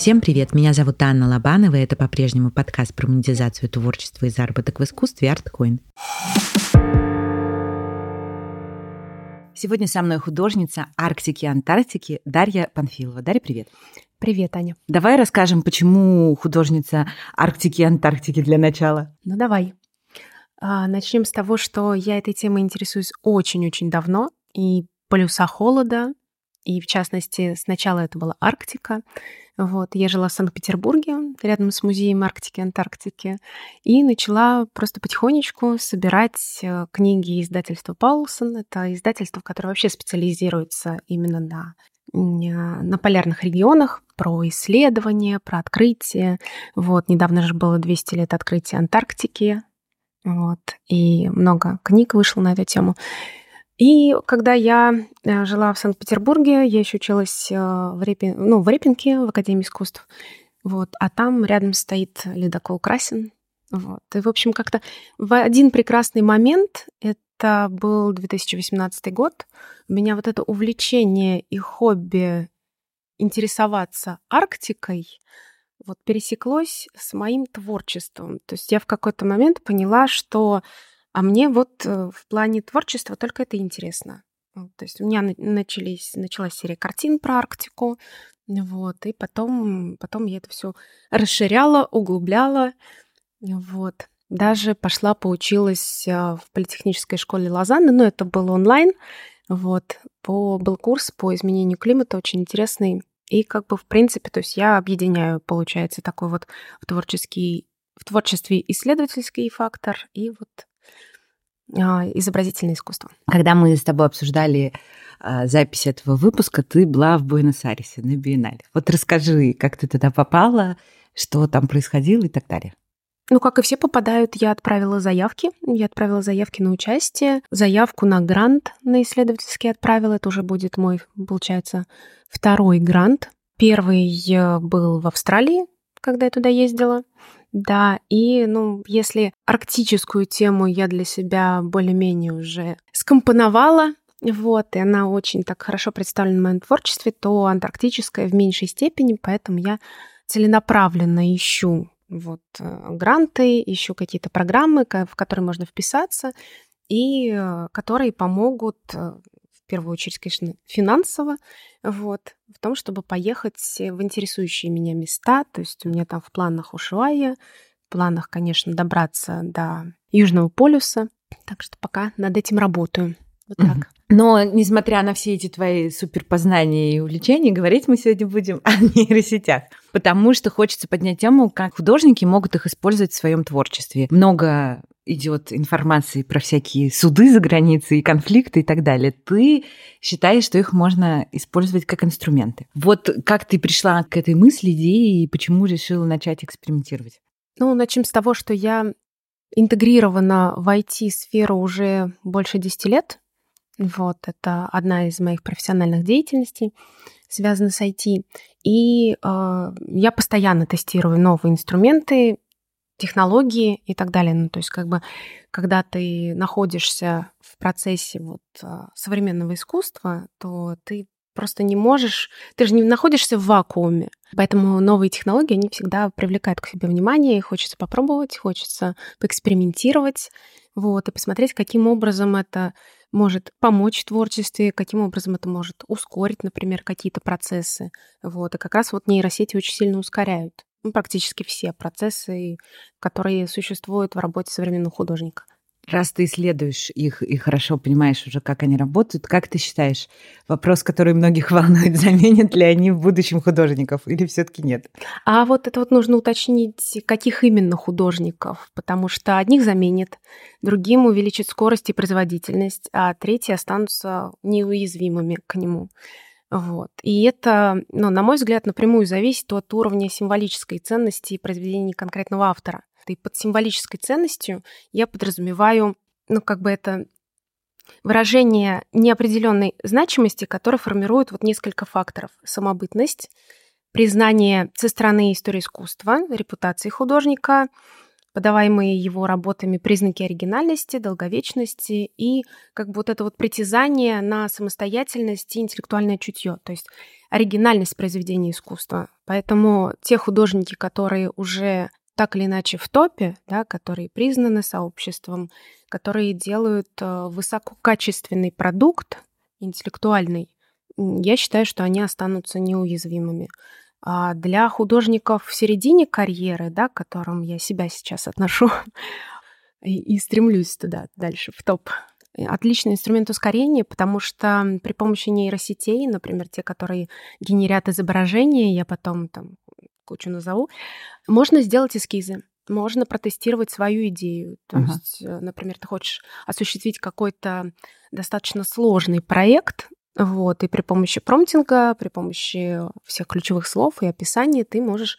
Всем привет, меня зовут Анна Лобанова, и это по-прежнему подкаст про монетизацию творчества и заработок в искусстве ArtCoin. Сегодня со мной художница Арктики и Антарктики Дарья Панфилова. Дарья, привет. Привет, Аня. Давай расскажем, почему художница Арктики и Антарктики для начала. Ну давай. А, начнем с того, что я этой темой интересуюсь очень-очень давно, и полюса холода, и в частности сначала это была Арктика, вот, я жила в Санкт-Петербурге, рядом с музеем Арктики и Антарктики, и начала просто потихонечку собирать э, книги издательства Паулсон. Это издательство, которое вообще специализируется именно на на полярных регионах, про исследования, про открытие. Вот, недавно же было 200 лет открытия Антарктики, вот, и много книг вышло на эту тему. И когда я э, жила в Санкт-Петербурге, я еще училась э, в, Репин, ну, в Репинке, в Академии искусств. Вот, а там рядом стоит ледокол Красин. Вот. И, в общем, как-то в один прекрасный момент, это был 2018 год, у меня вот это увлечение и хобби интересоваться Арктикой вот пересеклось с моим творчеством. То есть я в какой-то момент поняла, что а мне вот э, в плане творчества только это интересно. То есть у меня начались, началась серия картин про Арктику, вот, и потом, потом я это все расширяла, углубляла, вот. Даже пошла, поучилась а, в политехнической школе Лозанны, но это был онлайн, вот, по, был курс по изменению климата, очень интересный, и как бы в принципе, то есть я объединяю, получается, такой вот в творческий в творчестве исследовательский фактор и вот изобразительное искусство. Когда мы с тобой обсуждали а, запись этого выпуска, ты была в Буэнос-Айресе на биеннале. Вот расскажи, как ты туда попала, что там происходило и так далее. Ну, как и все попадают, я отправила заявки. Я отправила заявки на участие. Заявку на грант на исследовательский отправила. Это уже будет мой, получается, второй грант. Первый э, был в Австралии, когда я туда ездила. Да, и, ну, если арктическую тему я для себя более-менее уже скомпоновала, вот, и она очень так хорошо представлена в моем творчестве, то антарктическая в меньшей степени, поэтому я целенаправленно ищу вот э, гранты, ищу какие-то программы, в которые можно вписаться, и э, которые помогут э, первую очередь, конечно, финансово, вот, в том, чтобы поехать в интересующие меня места. То есть у меня там в планах Ушуая, в планах, конечно, добраться до Южного полюса. Так что пока над этим работаю. Вот так. Но, несмотря на все эти твои суперпознания и увлечения, говорить мы сегодня будем о нейросетях. Потому что хочется поднять тему, как художники могут их использовать в своем творчестве. Много идет информации про всякие суды за границей и конфликты и так далее, ты считаешь, что их можно использовать как инструменты. Вот как ты пришла к этой мысли, идее и почему решила начать экспериментировать? Ну, начнем с того, что я интегрирована в IT-сферу уже больше 10 лет. Вот, это одна из моих профессиональных деятельностей, связанных с IT. И э, я постоянно тестирую новые инструменты, технологии и так далее. Ну, то есть как бы когда ты находишься в процессе вот а, современного искусства, то ты просто не можешь, ты же не находишься в вакууме. Поэтому новые технологии, они всегда привлекают к себе внимание, и хочется попробовать, хочется поэкспериментировать, вот, и посмотреть, каким образом это может помочь в творчестве, каким образом это может ускорить, например, какие-то процессы. Вот, и как раз вот нейросети очень сильно ускоряют ну, практически все процессы, которые существуют в работе современного художника. Раз ты исследуешь их и хорошо понимаешь уже, как они работают, как ты считаешь, вопрос, который многих волнует, заменят ли они в будущем художников или все-таки нет? А вот это вот нужно уточнить, каких именно художников, потому что одних заменит, другим увеличит скорость и производительность, а третьи останутся неуязвимыми к нему. Вот. И это, ну, на мой взгляд, напрямую зависит от уровня символической ценности произведений конкретного автора. И под символической ценностью я подразумеваю, ну, как бы это выражение неопределенной значимости, которое формирует вот несколько факторов. Самобытность, признание со стороны истории искусства, репутации художника, подаваемые его работами признаки оригинальности, долговечности и как бы вот это вот притязание на самостоятельность и интеллектуальное чутье. То есть оригинальность произведения искусства. Поэтому те художники, которые уже так или иначе в топе, да, которые признаны сообществом, которые делают э, высококачественный продукт, интеллектуальный, я считаю, что они останутся неуязвимыми. А для художников в середине карьеры, да, к которым я себя сейчас отношу и, и стремлюсь туда дальше, в топ, отличный инструмент ускорения, потому что при помощи нейросетей, например, те, которые генерят изображения, я потом там кучу назову, можно сделать эскизы можно протестировать свою идею. То uh-huh. есть, э, например, ты хочешь осуществить какой-то достаточно сложный проект, вот, и при помощи промптинга, при помощи всех ключевых слов и описаний ты можешь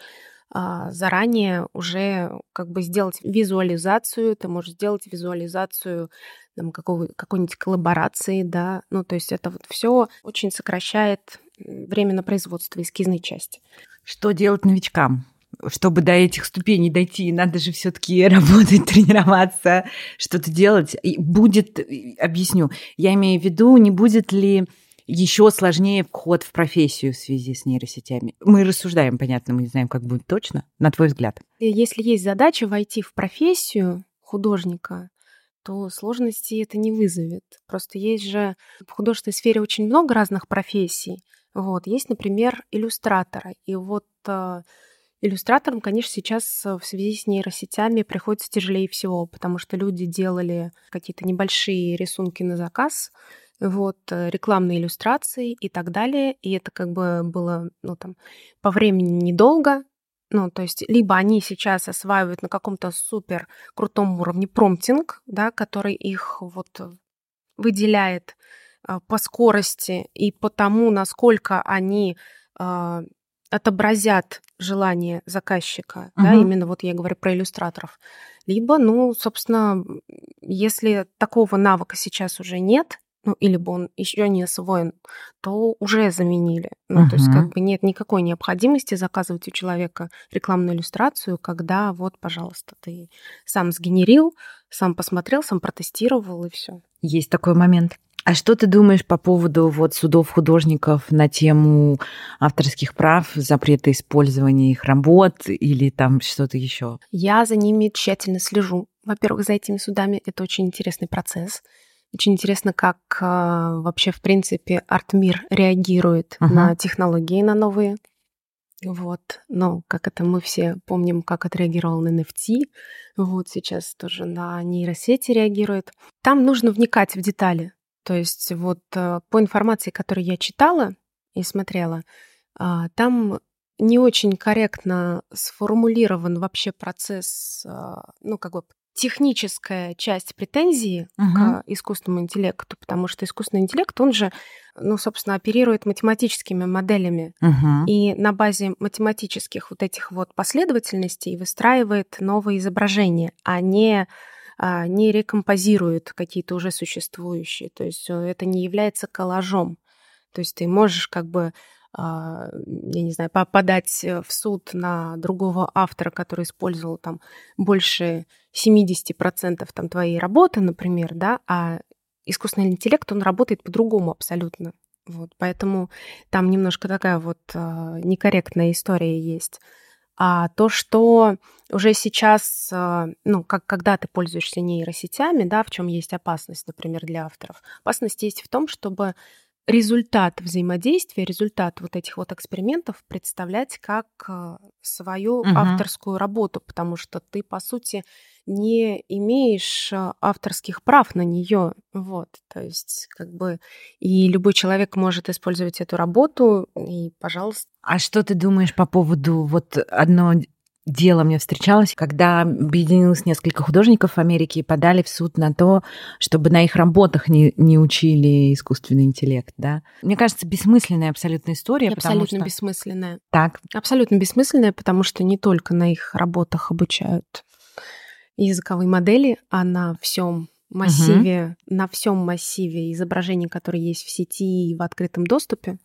а, заранее уже как бы сделать визуализацию, ты можешь сделать визуализацию там, какого, какой-нибудь коллаборации, да, ну, то есть это вот все очень сокращает время на производство эскизной части. Что делать новичкам? чтобы до этих ступеней дойти, надо же все-таки работать, тренироваться, что-то делать. И будет, объясню, я имею в виду, не будет ли еще сложнее вход в профессию в связи с нейросетями? Мы рассуждаем, понятно, мы не знаем, как будет точно, на твой взгляд. Если есть задача войти в профессию художника, то сложности это не вызовет. Просто есть же в художественной сфере очень много разных профессий. Вот. Есть, например, иллюстраторы. И вот э, иллюстраторам, конечно, сейчас в связи с нейросетями приходится тяжелее всего, потому что люди делали какие-то небольшие рисунки на заказ, вот, э, рекламные иллюстрации и так далее. И это как бы было, ну, там, по времени недолго. Ну, то есть, либо они сейчас осваивают на каком-то супер крутом уровне промптинг, да, который их вот выделяет по скорости и по тому, насколько они а, отобразят желание заказчика, угу. да, именно вот я говорю про иллюстраторов. Либо, ну, собственно, если такого навыка сейчас уже нет, ну, или бы он еще не освоен, то уже заменили. Ну, uh-huh. то есть как бы нет никакой необходимости заказывать у человека рекламную иллюстрацию, когда вот, пожалуйста, ты сам сгенерил, сам посмотрел, сам протестировал и все. Есть такой момент. А что ты думаешь по поводу вот судов художников на тему авторских прав, запрета использования их работ или там что-то еще? Я за ними тщательно слежу. Во-первых, за этими судами это очень интересный процесс. Очень интересно, как э, вообще, в принципе, арт-мир реагирует uh-huh. на технологии, на новые. Вот, ну, как это мы все помним, как отреагировал на NFT, вот сейчас тоже на нейросети реагирует. Там нужно вникать в детали. То есть вот э, по информации, которую я читала и смотрела, а, там не очень корректно сформулирован вообще процесс, а, ну, как бы техническая часть претензии угу. к искусственному интеллекту, потому что искусственный интеллект, он же, ну, собственно, оперирует математическими моделями угу. и на базе математических вот этих вот последовательностей выстраивает новые изображения, а не не рекомпозирует какие-то уже существующие. То есть э, это не является коллажом. То есть ты можешь как бы а, я не знаю, подать э, в суд на другого автора, который использовал там больше 70% там твоей работы, например, да, а искусственный интеллект, он работает по-другому абсолютно. Вот, поэтому там немножко такая вот э, некорректная история есть. А то, что уже сейчас, э, ну, как, когда ты пользуешься нейросетями, да, в чем есть опасность, например, для авторов. Опасность есть в том, чтобы результат взаимодействия, результат вот этих вот экспериментов представлять как э, свою угу. авторскую работу, потому что ты, по сути, не имеешь э, авторских прав на нее. Вот, то есть, как бы, и любой человек может использовать эту работу, и, пожалуйста. А что ты думаешь по поводу вот одно дело мне встречалось, когда объединилось несколько художников в Америке и подали в суд на то, чтобы на их работах не, не учили искусственный интеллект, да. Мне кажется, бессмысленная абсолютная история. Абсолютно что... бессмысленная. Так. Абсолютно бессмысленная, потому что не только на их работах обучают языковые модели, а на всем массиве, угу. на всем массиве изображений, которые есть в сети и в открытом доступе.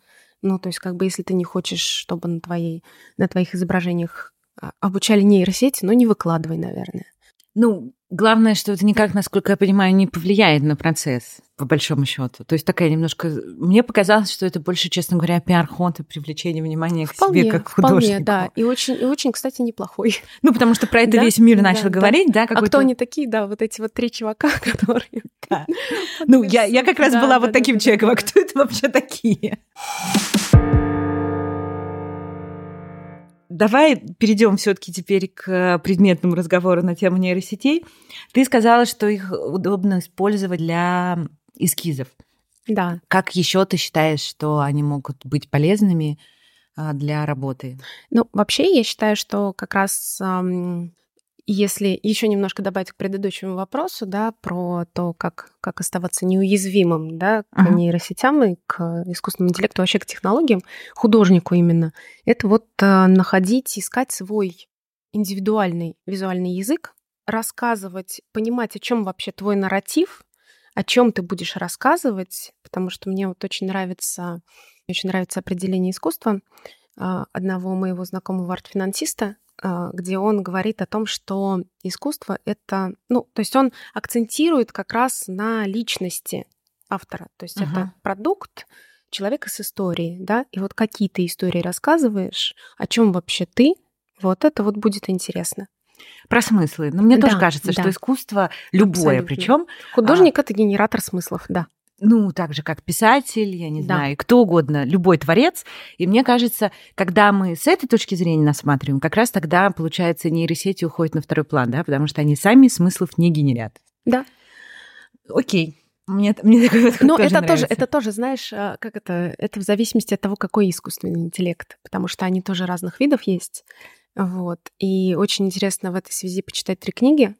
Ну, то есть, как бы, если ты не хочешь, чтобы на, твоей, на твоих изображениях обучали нейросети, но не выкладывай, наверное. Ну, главное, что это никак, насколько я понимаю, не повлияет на процесс, по большому счету. То есть такая немножко... Мне показалось, что это больше, честно говоря, пиар-ход и привлечение внимания вполне, к себе как художнику. Вполне, да. И очень, и очень, кстати, неплохой. Ну, потому что про это да? весь мир начал да, говорить, да? да а кто они такие, да, вот эти вот три чувака, которые... Да. Ну, я, я как раз была вот таким человеком, а кто это вообще такие? Давай перейдем все-таки теперь к предметному разговору на тему нейросетей. Ты сказала, что их удобно использовать для эскизов. Да. Как еще ты считаешь, что они могут быть полезными а, для работы? Ну, вообще, я считаю, что как раз если еще немножко добавить к предыдущему вопросу, да, про то, как, как оставаться неуязвимым, да, к uh-huh. нейросетям и к искусственному интеллекту, вообще к технологиям, художнику именно, это вот э, находить, искать свой индивидуальный визуальный язык, рассказывать, понимать, о чем вообще твой нарратив, о чем ты будешь рассказывать, потому что мне вот очень нравится, очень нравится определение искусства а, одного моего знакомого арт-финансиста, где он говорит о том, что искусство это, ну, то есть он акцентирует как раз на личности автора, то есть uh-huh. это продукт человека с историей, да, и вот какие ты истории рассказываешь, о чем вообще ты, вот это вот будет интересно. Про смыслы. Но мне да, тоже кажется, да. что искусство любое, причем художник а... это генератор смыслов, да ну, так же, как писатель, я не да. знаю, кто угодно, любой творец. И мне кажется, когда мы с этой точки зрения рассматриваем, как раз тогда, получается, нейросети уходят на второй план, да, потому что они сами смыслов не генерят. Да. Окей. Мне, мне такой вот Ну, тоже это нравится. тоже, это тоже, знаешь, а, как это, это в зависимости от того, какой искусственный интеллект, потому что они тоже разных видов есть. Вот. И очень интересно в этой связи почитать три книги.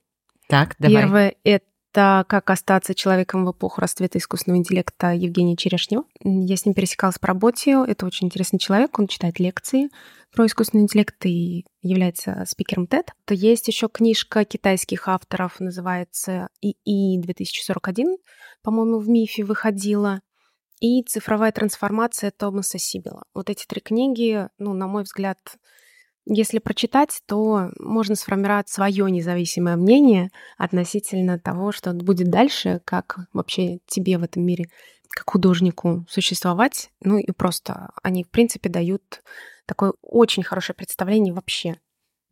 Так, давай. Первое — это это «Как остаться человеком в эпоху расцвета искусственного интеллекта» Евгения Черешнева. Я с ним пересекалась по работе. Это очень интересный человек. Он читает лекции про искусственный интеллект и является спикером TED. То есть еще книжка китайских авторов, называется ИИ 2041, по-моему, в МИФе выходила. И «Цифровая трансформация» Томаса Сибила. Вот эти три книги, ну, на мой взгляд, если прочитать, то можно сформировать свое независимое мнение относительно того, что будет дальше, как вообще тебе в этом мире, как художнику существовать. Ну и просто они, в принципе, дают такое очень хорошее представление вообще.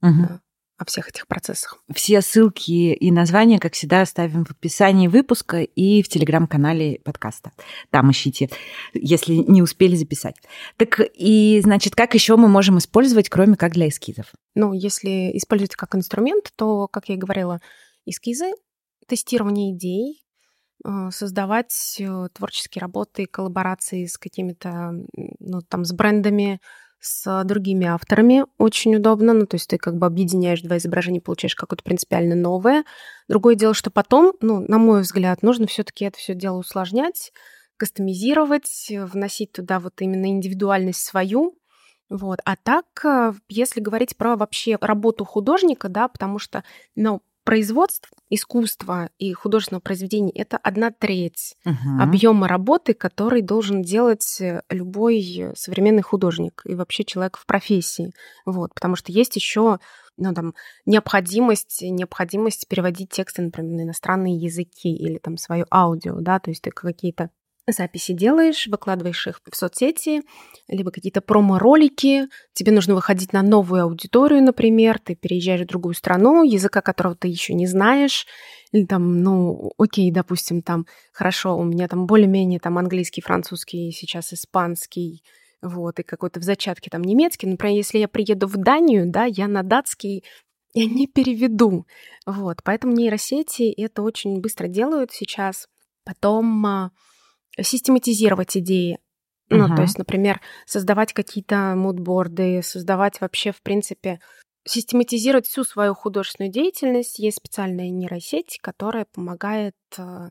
Угу о всех этих процессах. Все ссылки и названия, как всегда, оставим в описании выпуска и в телеграм-канале подкаста. Там ищите, если не успели записать. Так и, значит, как еще мы можем использовать, кроме как для эскизов? Ну, если использовать как инструмент, то, как я и говорила, эскизы, тестирование идей, э, создавать э, творческие работы, коллаборации с какими-то, ну, там, с брендами, с другими авторами очень удобно. Ну, то есть ты как бы объединяешь два изображения, получаешь какое-то принципиально новое. Другое дело, что потом, ну, на мой взгляд, нужно все-таки это все дело усложнять, кастомизировать, вносить туда вот именно индивидуальность свою. Вот. А так, э, если говорить про вообще работу художника, да, потому что, ну, производство искусства и художественного произведения это одна треть uh-huh. объема работы, который должен делать э, любой современный художник и вообще человек в профессии. Вот, потому что есть еще ну, там, необходимость, необходимость переводить тексты, например, на иностранные языки или там свое аудио, да, то есть ты какие-то записи делаешь, выкладываешь их в соцсети, либо какие-то промо-ролики, тебе нужно выходить на новую аудиторию, например, ты переезжаешь в другую страну, языка которого ты еще не знаешь, или там, ну, окей, допустим, там, хорошо, у меня там более-менее там английский, французский, сейчас испанский, вот, и какой-то в зачатке там немецкий. Например, если я приеду в Данию, да, я на датский я не переведу. Вот, поэтому нейросети это очень быстро делают сейчас. Потом а, систематизировать идеи. Ну, uh-huh. то есть, например, создавать какие-то мудборды, создавать вообще, в принципе, систематизировать всю свою художественную деятельность. Есть специальная нейросеть, которая помогает э,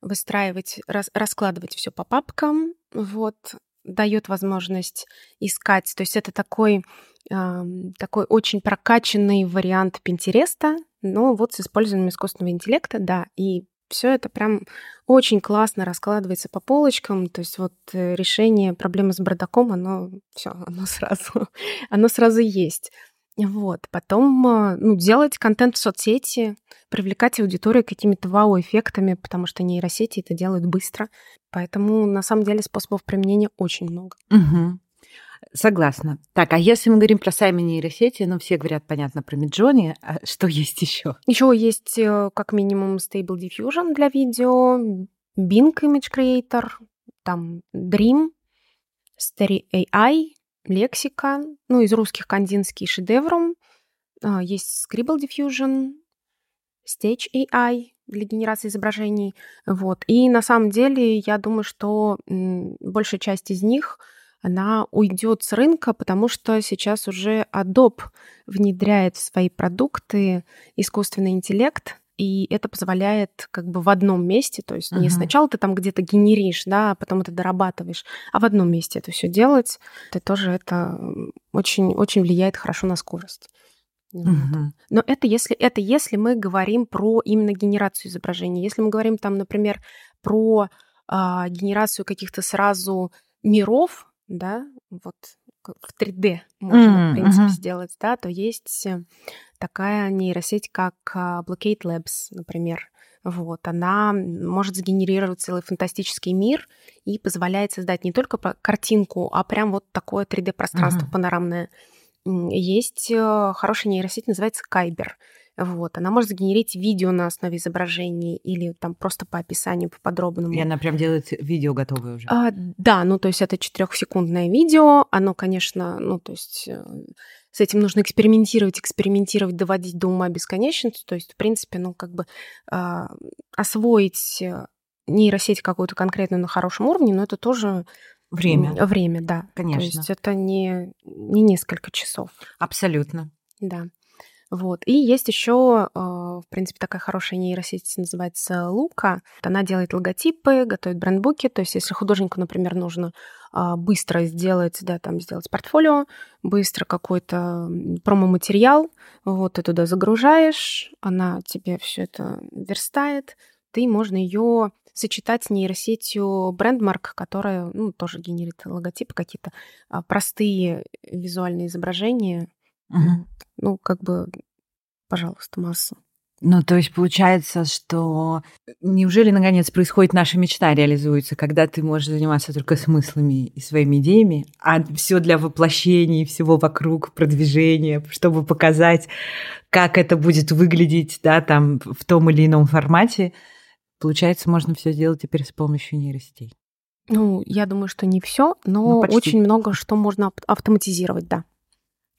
выстраивать, рас, раскладывать все по папкам, вот, дает возможность искать. То есть это такой, э, такой очень прокачанный вариант Пинтереста, но вот с использованием искусственного интеллекта, да, и все это прям очень классно раскладывается по полочкам. То есть вот э, решение проблемы с бардаком, оно все, оно сразу, оно сразу есть. Вот. Потом э, ну, делать контент в соцсети, привлекать аудиторию какими-то вау-эффектами, потому что нейросети это делают быстро. Поэтому на самом деле способов применения очень много. Угу. Согласна. Так, а если мы говорим про сами нейросети, ну, все говорят, понятно, про Midjourney, а что есть еще? Еще есть э, как минимум Stable Diffusion для видео, Bing Image Creator, там Dream, Stereo AI, Лексика, ну, из русских кандинский шедеврум, а, есть Scribble Diffusion, Stage AI для генерации изображений. Вот. И на самом деле я думаю, что большая часть из них она уйдет с рынка, потому что сейчас уже Adobe внедряет в свои продукты искусственный интеллект, и это позволяет как бы в одном месте, то есть uh-huh. не сначала ты там где-то генеришь, да, а потом это дорабатываешь, а в одном месте это все делать, это тоже это очень очень влияет хорошо на скорость. Вот. Но это если это если мы говорим про именно генерацию изображений, если мы говорим там, например, про а, генерацию каких-то сразу миров, да, вот в 3D можно, mm, в принципе, uh-huh. сделать, да, то есть э, такая нейросеть, как а, Blockade Labs, например. Вот, она может сгенерировать целый фантастический мир и позволяет создать не только картинку, а прям вот такое 3D-пространство uh-huh. панорамное. Есть э, хорошая нейросеть, называется Кайбер. Вот. Она может сгенерить видео на основе изображений или там просто по описанию, по подробному. И она прям делает видео готовое уже. А, да, ну то есть это четырехсекундное видео. Оно, конечно, ну то есть э, с этим нужно экспериментировать, экспериментировать, доводить до ума бесконечности. То есть, в принципе, ну как бы а, освоить э, нейросеть какую-то конкретную на хорошем уровне, но это тоже Время. Время, да. Конечно. То есть это не, не несколько часов. Абсолютно. Да. Вот. И есть еще, а, в принципе, такая хорошая нейросеть, называется Лука. Она делает логотипы, готовит брендбуки. То есть, если художнику, например, нужно а, быстро сделать, да, там, сделать портфолио, быстро какой-то промо-материал, вот ты туда загружаешь, она тебе все это верстает, ты можно ее сочетать с нейросетью Brandmark, которая ну, тоже генерит логотипы, какие-то а, простые визуальные изображения, Угу. Ну, как бы, пожалуйста, масса. Ну, то есть получается, что неужели наконец происходит наша мечта реализуется, когда ты можешь заниматься только смыслами и своими идеями, а все для воплощения всего вокруг продвижения, чтобы показать, как это будет выглядеть, да, там в том или ином формате. Получается, можно все сделать теперь с помощью нейросетей. Ну, я думаю, что не все, но ну, очень много что можно автоматизировать, да.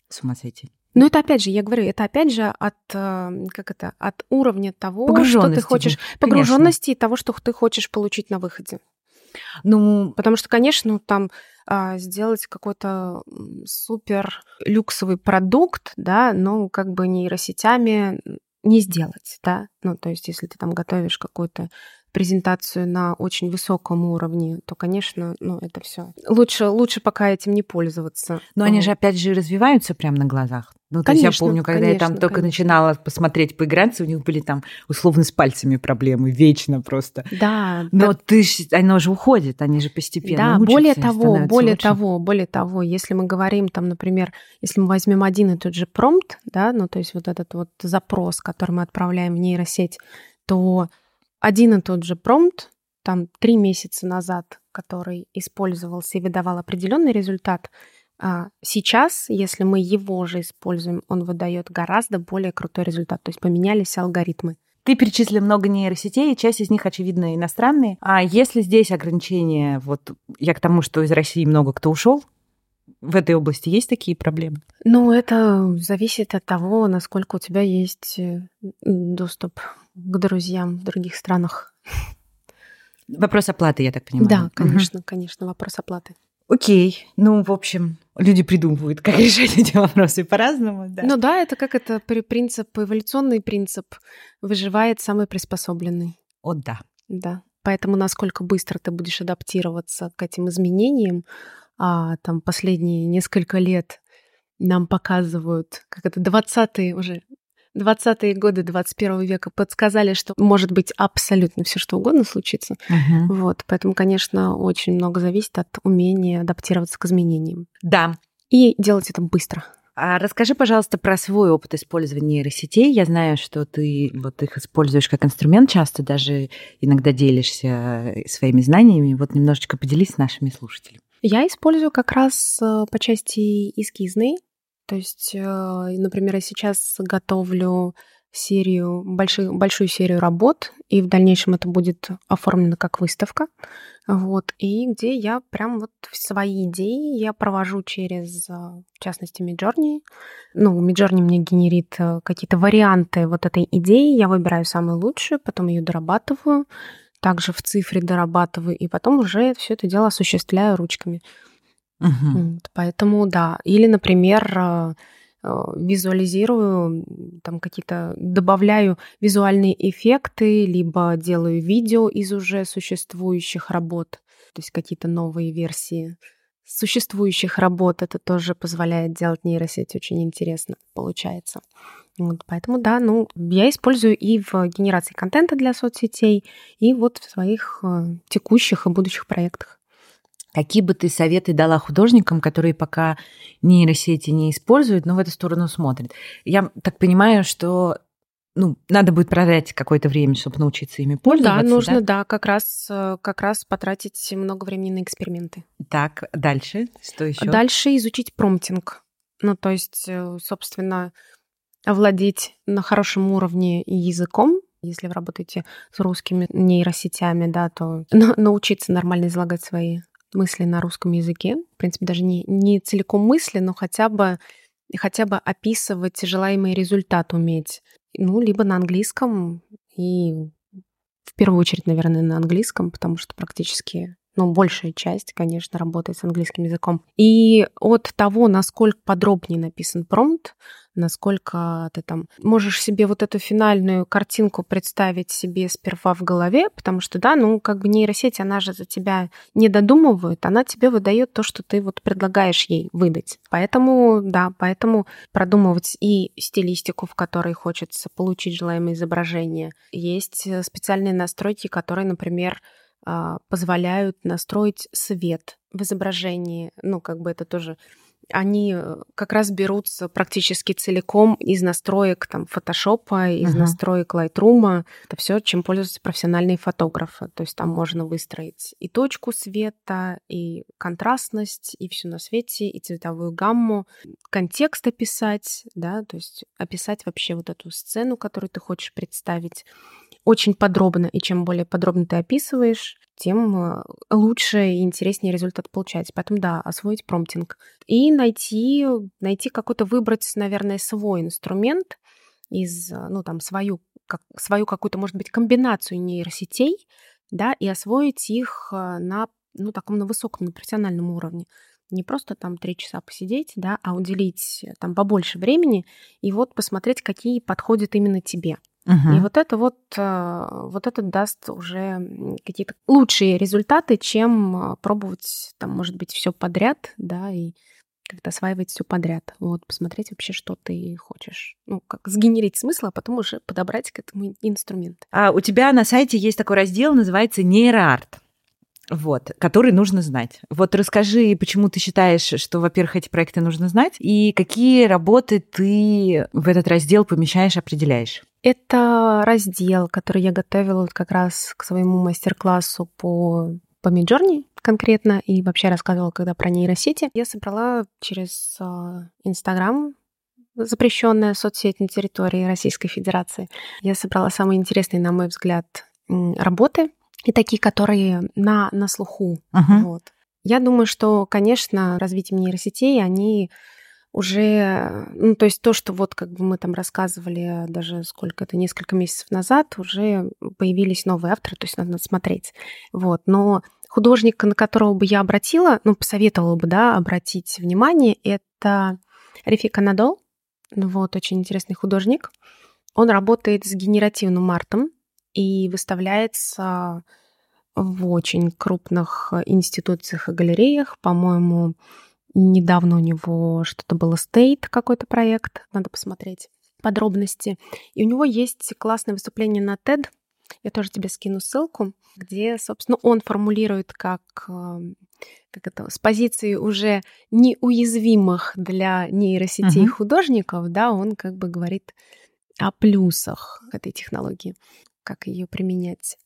С ума сойти. Но это опять же, я говорю, это опять же от э, как это от уровня того, что ты хочешь, погруженности и того, что ты хочешь получить на выходе. Ну, потому что, конечно, там а, сделать какой-то супер люксовый продукт, да, ну, как бы нейросетями не сделать, да. Ну, то есть, если ты там готовишь какую-то презентацию на очень высоком уровне, то, конечно, ну, это все. Лучше, лучше пока этим не пользоваться. Но они же, опять же, развиваются прямо на глазах. Ну, то конечно, есть я помню, когда конечно, я там только конечно. начинала посмотреть, поиграться, у них были там условно с пальцами проблемы, вечно просто. Да. Но да. ты оно же уходит, они же постепенно Да, учатся, более того, более лучше. того, более того, если мы говорим там, например, если мы возьмем один и тот же промпт, да, ну, то есть вот этот вот запрос, который мы отправляем в нейросеть, то один и тот же промпт, там три месяца назад, который использовался и выдавал определенный результат, а сейчас, если мы его же используем, он выдает гораздо более крутой результат. То есть поменялись алгоритмы. Ты перечислил много нейросетей, часть из них, очевидно, иностранные. А если здесь ограничения, вот я к тому, что из России много кто ушел, в этой области есть такие проблемы? Ну, это зависит от того, насколько у тебя есть э, доступ к друзьям в других странах. Вопрос оплаты, я так понимаю. Да, конечно, угу. конечно, вопрос оплаты. Окей, ну, в общем, люди придумывают, как решать эти вопросы по-разному, да. Ну да, это как это принцип, эволюционный принцип. Выживает самый приспособленный. О, да. Да. Поэтому насколько быстро ты будешь адаптироваться к этим изменениям, а там последние несколько лет нам показывают, как это 20-е уже 20-е годы 21 века подсказали, что может быть абсолютно все что угодно случится. Угу. Вот, поэтому, конечно, очень много зависит от умения адаптироваться к изменениям. Да. И делать это быстро. А расскажи, пожалуйста, про свой опыт использования нейросетей. Я знаю, что ты вот их используешь как инструмент часто, даже иногда делишься своими знаниями. Вот немножечко поделись с нашими слушателями. Я использую как раз э, по части эскизной. То есть, э, например, я сейчас готовлю серию, большую, большую серию работ, и в дальнейшем это будет оформлено как выставка. Вот, и где я прям вот свои идеи я провожу через, а, в частности, Midjourney. Ну, Midjourney мне генерит э, какие-то варианты вот этой идеи, я выбираю самую лучшую, потом ее дорабатываю, также в цифре дорабатываю, и потом уже все это дело осуществляю ручками. Угу. Поэтому да. Или, например, а, Э, визуализирую, там какие-то добавляю визуальные эффекты, либо делаю видео из уже существующих работ, то есть какие-то новые версии существующих работ. Это тоже позволяет делать нейросеть очень интересно, получается. Вот, поэтому да, ну, я использую и в генерации контента для соцсетей, и вот в своих э, текущих и будущих проектах. Какие бы ты советы дала художникам, которые пока нейросети не используют, но в эту сторону смотрят? Я так понимаю, что ну, надо будет продать какое-то время, чтобы научиться ими пользоваться. Ну, да, нужно, да, да как, раз, э, как раз потратить много времени на эксперименты. Так, дальше, что еще? Дальше изучить промптинг. Ну, то есть, э, собственно, овладеть на хорошем уровне языком, если вы работаете с русскими нейросетями, да, то научиться нормально излагать свои мысли на русском языке. В принципе, даже не, не целиком мысли, но хотя бы, хотя бы описывать желаемый результат уметь. Ну, либо на английском и в первую очередь, наверное, на английском, потому что практически ну, большая часть, конечно, работает с английским языком. И от того, насколько подробнее написан промпт, насколько ты там можешь себе вот эту финальную картинку представить себе сперва в голове, потому что, да, ну, как бы нейросеть, она же за тебя не додумывает, она тебе выдает то, что ты вот предлагаешь ей выдать. Поэтому, да, поэтому продумывать и стилистику, в которой хочется получить желаемое изображение. Есть специальные настройки, которые, например, позволяют настроить свет в изображении. Ну, как бы это тоже они э, как раз берутся практически целиком из настроек там фотошопа, из uh-huh. настроек Lightroom. Это все, чем пользуются профессиональные фотографы. То есть там можно выстроить и точку света, и контрастность, и все на свете, и цветовую гамму, контекст описать, да, то есть описать вообще вот эту сцену, которую ты хочешь представить очень подробно, и чем более подробно ты описываешь, тем э, лучше и интереснее результат получается. Поэтому да, освоить промптинг. И найти, найти какой-то, выбрать, наверное, свой инструмент из, э, ну, там, свою, как, свою какую-то, может быть, комбинацию нейросетей, да, и освоить их э, на, ну, таком, на высоком, на профессиональном уровне не просто там три часа посидеть, да, а уделить там побольше времени и вот посмотреть, какие подходят именно тебе. Угу. И вот это вот, э, вот это даст уже какие-то лучшие результаты, чем э, пробовать там, может быть, все подряд, да, и как-то осваивать все подряд. Вот, посмотреть вообще, что ты хочешь. Ну, как сгенерить смысл, а потом уже подобрать к этому инструмент. А у тебя на сайте есть такой раздел, называется нейроарт вот, который нужно знать. Вот расскажи, почему ты считаешь, что, во-первых, эти проекты нужно знать, и какие работы ты в этот раздел помещаешь, определяешь? Это раздел, который я готовила как раз к своему мастер-классу по по Midjourney конкретно и вообще рассказывала, когда про нейросети. Я собрала через а, Инстаграм запрещенная соцсеть на территории Российской Федерации. Я собрала самые интересные, на мой взгляд, работы и такие, которые на, на слуху. Uh-huh. Вот. Я думаю, что, конечно, развитие нейросетей, они уже, ну, то есть то, что вот как бы мы там рассказывали даже сколько это, несколько месяцев назад, уже появились новые авторы, то есть надо смотреть. Вот, но художник, на которого бы я обратила, ну, посоветовала бы, да, обратить внимание, это Рефик Анадол, вот, очень интересный художник. Он работает с генеративным артом, и выставляется в очень крупных институциях и галереях. По-моему, недавно у него что-то было State, какой-то проект, надо посмотреть подробности. И у него есть классное выступление на TED, я тоже тебе скину ссылку, где, собственно, он формулирует как э, как это, с позиции уже неуязвимых для нейросетей uh-huh. художников, да, он как бы говорит о плюсах этой технологии, как ее применять.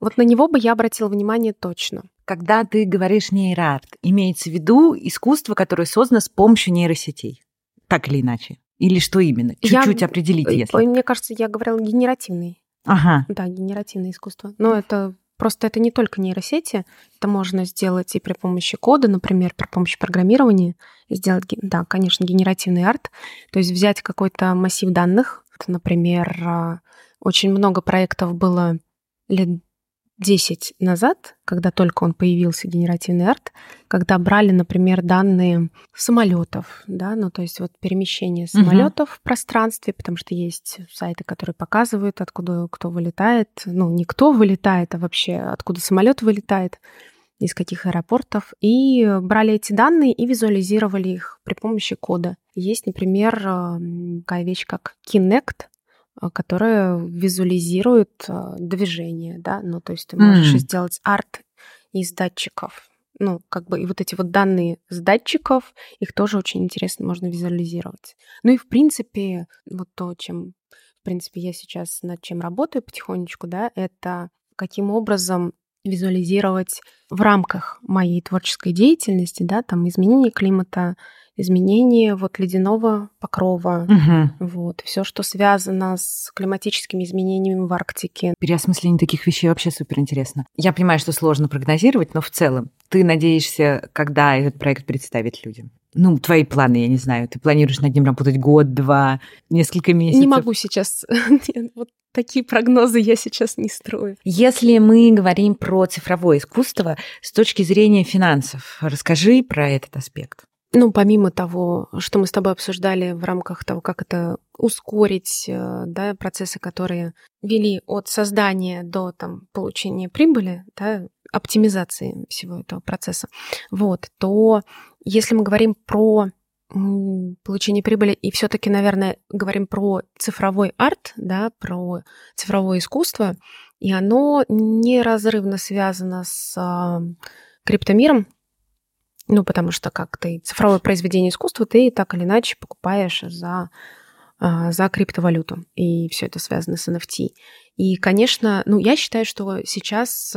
Вот на него бы я обратила внимание точно. Когда ты говоришь нейроарт, имеется в виду искусство, которое создано с помощью нейросетей. Так или иначе. Или что именно? Чуть-чуть я, определите, если. Мне кажется, я говорила генеративный. Ага. Да, генеративное искусство. Но это Просто это не только нейросети, это можно сделать и при помощи кода, например, при помощи программирования, сделать, да, конечно, генеративный арт, то есть взять какой-то массив данных, например, а, очень много проектов было лет 10 назад, когда только он появился, генеративный арт, когда брали, например, данные самолетов, да, ну то есть вот перемещение самолетов угу. в пространстве, потому что есть сайты, которые показывают, откуда кто вылетает, ну не кто вылетает, а вообще откуда самолет вылетает, из каких аэропортов, и брали эти данные и визуализировали их при помощи кода. Есть, например, такая вещь, как Kinect, которая визуализирует а, движение, да, ну, то есть ты можешь mm. сделать арт из датчиков, ну, как бы и вот эти вот данные с датчиков, их тоже очень интересно можно визуализировать. Ну и, в принципе, вот то, чем, в принципе, я сейчас над чем работаю потихонечку, да, это каким образом визуализировать в рамках моей творческой деятельности, да, там изменение климата, изменение вот ледяного покрова, угу. вот все, что связано с климатическими изменениями в Арктике. Переосмысление таких вещей вообще супер интересно. Я понимаю, что сложно прогнозировать, но в целом ты надеешься, когда этот проект представить людям? Ну, твои планы, я не знаю. Ты планируешь над ним работать год, два, несколько месяцев? Не могу сейчас. вот такие прогнозы я сейчас не строю. Если мы говорим про цифровое искусство с точки зрения финансов, расскажи про этот аспект. Ну, помимо того, что мы с тобой обсуждали в рамках того, как это ускорить, э, да, процессы, которые вели от создания до там, получения прибыли, да, оптимизации всего этого процесса, вот, то если мы говорим про получение прибыли и все-таки, наверное, говорим про цифровой арт, да, про цифровое искусство, и оно неразрывно связано с а, криптомиром, ну, потому что как ты цифровое произведение искусства ты так или иначе покупаешь за, а, за криптовалюту. И все это связано с NFT. И, конечно, ну, я считаю, что сейчас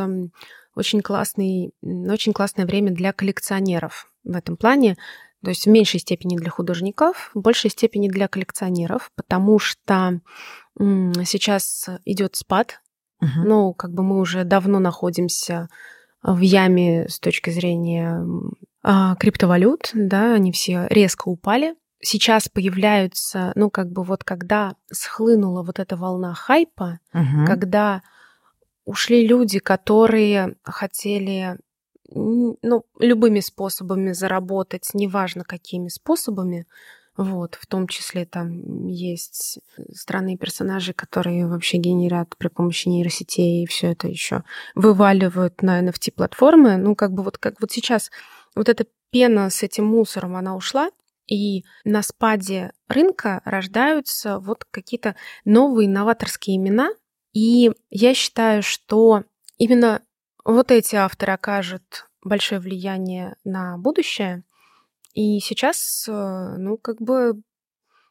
очень, классный, очень классное время для коллекционеров в этом плане. То есть в меньшей степени для художников, в большей степени для коллекционеров, потому что сейчас идет спад. Uh-huh. Ну, как бы мы уже давно находимся в яме с точки зрения криптовалют, да, они все резко упали. Сейчас появляются, ну, как бы вот когда схлынула вот эта волна хайпа, угу. когда ушли люди, которые хотели ну, любыми способами заработать, неважно какими способами, вот, в том числе там есть странные персонажи, которые вообще генерят при помощи нейросетей и все это еще вываливают на NFT-платформы. Ну, как бы вот как вот сейчас вот эта пена с этим мусором, она ушла, и на спаде рынка рождаются вот какие-то новые новаторские имена. И я считаю, что именно вот эти авторы окажут большое влияние на будущее. И сейчас, э, ну, как бы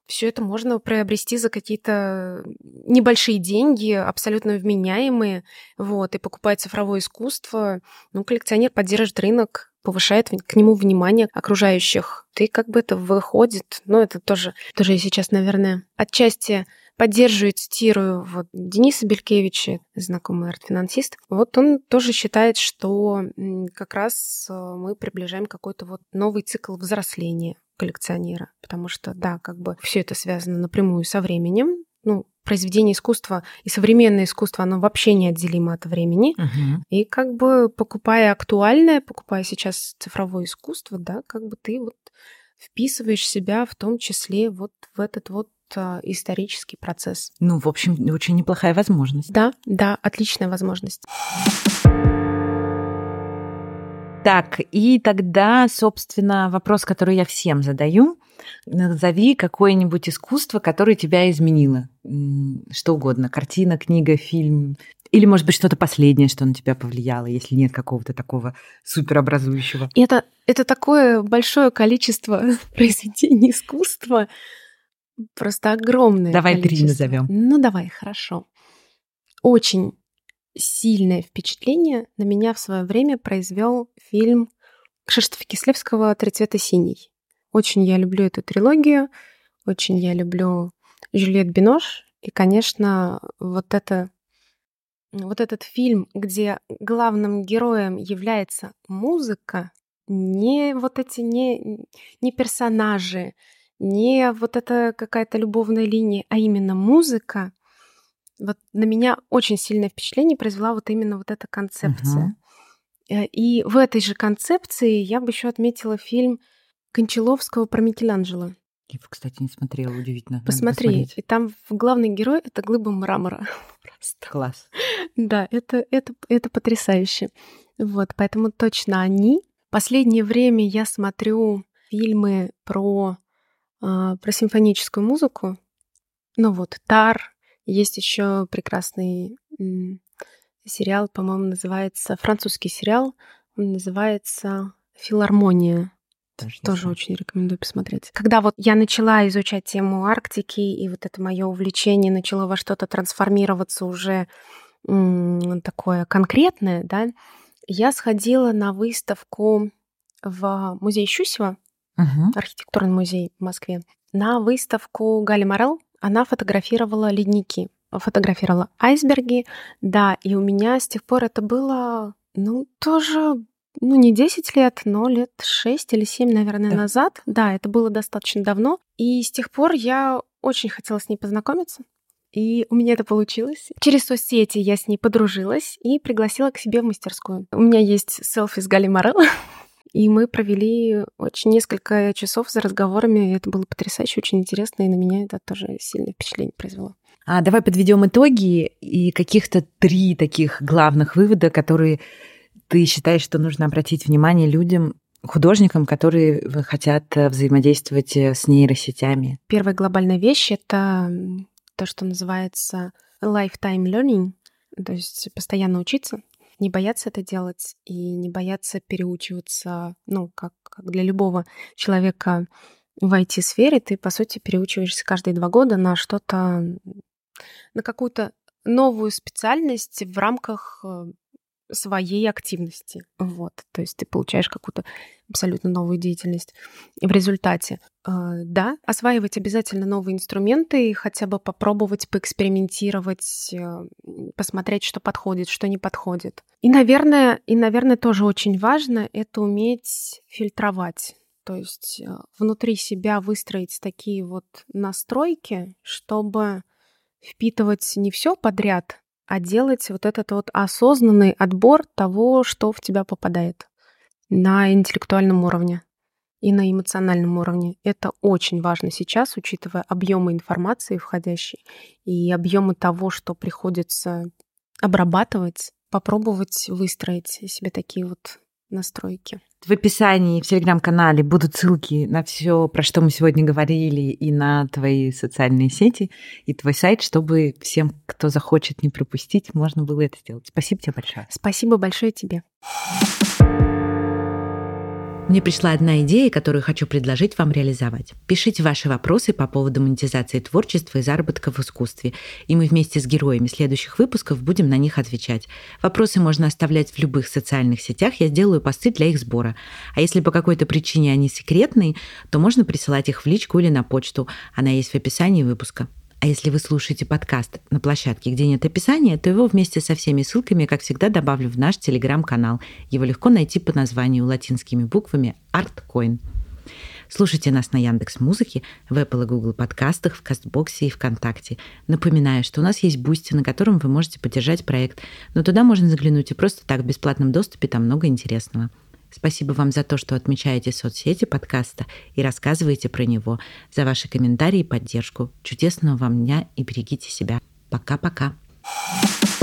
все это можно приобрести за какие-то небольшие деньги, абсолютно вменяемые, вот, и покупать цифровое искусство. Ну, коллекционер поддержит рынок, повышает к нему внимание окружающих. Ты как бы это выходит, ну это тоже, тоже я сейчас, наверное, отчасти поддерживаю цитирую вот Дениса Белькевича, знакомый арт-финансист. Вот он тоже считает, что как раз э, мы приближаем какой-то вот новый цикл взросления коллекционера, потому что, да, как бы все это связано напрямую со временем, ну, произведение искусства и современное искусство, оно вообще неотделимо от времени. Угу. И как бы покупая актуальное, покупая сейчас цифровое искусство, да, как бы ты вот вписываешь себя в том числе вот в этот вот а, исторический процесс. Ну, в общем, очень неплохая возможность. Да, да, отличная возможность. Так, и тогда, собственно, вопрос, который я всем задаю. Назови какое-нибудь искусство, которое тебя изменило. Что угодно. Картина, книга, фильм. Или, может быть, что-то последнее, что на тебя повлияло, если нет какого-то такого суперобразующего? Это, это такое большое количество произведений искусства, просто огромное Давай количество. три назовем. Ну, давай, хорошо. Очень сильное впечатление на меня в свое время произвел фильм Кшиштофа Кислевского «Три цвета синий». Очень я люблю эту трилогию, очень я люблю Жюльет Бинош. И, конечно, вот это вот этот фильм, где главным героем является музыка, не вот эти не, не персонажи, не вот эта какая-то любовная линия, а именно музыка, вот на меня очень сильное впечатление произвела вот именно вот эта концепция. Uh-huh. И в этой же концепции я бы еще отметила фильм Кончаловского про Микеланджело. Я его, кстати, не смотрела, удивительно. Посмотри, и там главный герой — это глыба мрамора. Просто. Класс. Да, это, это, это потрясающе. Вот, поэтому точно они. Последнее время я смотрю фильмы про, э, про симфоническую музыку. Ну вот, Тар. Есть еще прекрасный сериал, по-моему, называется французский сериал. Он называется Филармония. Тоже, Тоже очень рекомендую посмотреть. Когда вот я начала изучать тему Арктики, и вот это мое увлечение начало во что-то трансформироваться уже такое конкретное, да, я сходила на выставку в музей Щусева, uh-huh. архитектурный музей в Москве, на выставку Гали Морел. Она фотографировала ледники, фотографировала айсберги, да, и у меня с тех пор это было, ну, тоже ну, не 10 лет, но лет 6 или 7, наверное, да. назад. Да, это было достаточно давно. И с тех пор я очень хотела с ней познакомиться. И у меня это получилось. Через соцсети я с ней подружилась и пригласила к себе в мастерскую. У меня есть селфи с Гали Морел. И мы провели очень несколько часов за разговорами. И это было потрясающе, очень интересно, и на меня это тоже сильное впечатление произвело. А давай подведем итоги и каких-то три таких главных вывода, которые ты считаешь, что нужно обратить внимание людям, художникам, которые хотят э, взаимодействовать э, с нейросетями? Первая глобальная вещь — это то, что называется lifetime learning, то есть постоянно учиться, не бояться это делать и не бояться переучиваться, ну, как, как для любого человека в IT-сфере, ты, по сути, переучиваешься каждые два года на что-то, на какую-то новую специальность в рамках э, своей активности. Вот. То есть ты получаешь какую-то абсолютно новую деятельность. И в результате, э, да, осваивать обязательно новые инструменты и хотя бы попробовать поэкспериментировать, э, посмотреть, что подходит, что не подходит. И, наверное, и, наверное, тоже очень важно это уметь фильтровать. То есть э, внутри себя выстроить такие вот настройки, чтобы впитывать не все подряд, а делать вот этот вот осознанный отбор того, что в тебя попадает на интеллектуальном уровне и на эмоциональном уровне. Это очень важно сейчас, учитывая объемы информации входящей и объемы того, что приходится обрабатывать, попробовать выстроить себе такие вот настройки. В описании в телеграм-канале будут ссылки на все, про что мы сегодня говорили, и на твои социальные сети, и твой сайт, чтобы всем, кто захочет не пропустить, можно было это сделать. Спасибо тебе большое. Спасибо большое тебе. Мне пришла одна идея, которую хочу предложить вам реализовать. Пишите ваши вопросы по поводу монетизации творчества и заработка в искусстве, и мы вместе с героями следующих выпусков будем на них отвечать. Вопросы можно оставлять в любых социальных сетях, я сделаю посты для их сбора. А если по какой-то причине они секретные, то можно присылать их в личку или на почту. Она есть в описании выпуска. А если вы слушаете подкаст на площадке, где нет описания, то его вместе со всеми ссылками, как всегда, добавлю в наш телеграм-канал. Его легко найти по названию латинскими буквами ArtCoin. Слушайте нас на Яндекс Музыке, в Apple и Google подкастах, в Кастбоксе и ВКонтакте. Напоминаю, что у нас есть Boosty, на котором вы можете поддержать проект, но туда можно заглянуть и просто так в бесплатном доступе, там много интересного. Спасибо вам за то, что отмечаете соцсети подкаста и рассказываете про него, за ваши комментарии и поддержку. Чудесного вам дня и берегите себя. Пока-пока. thank you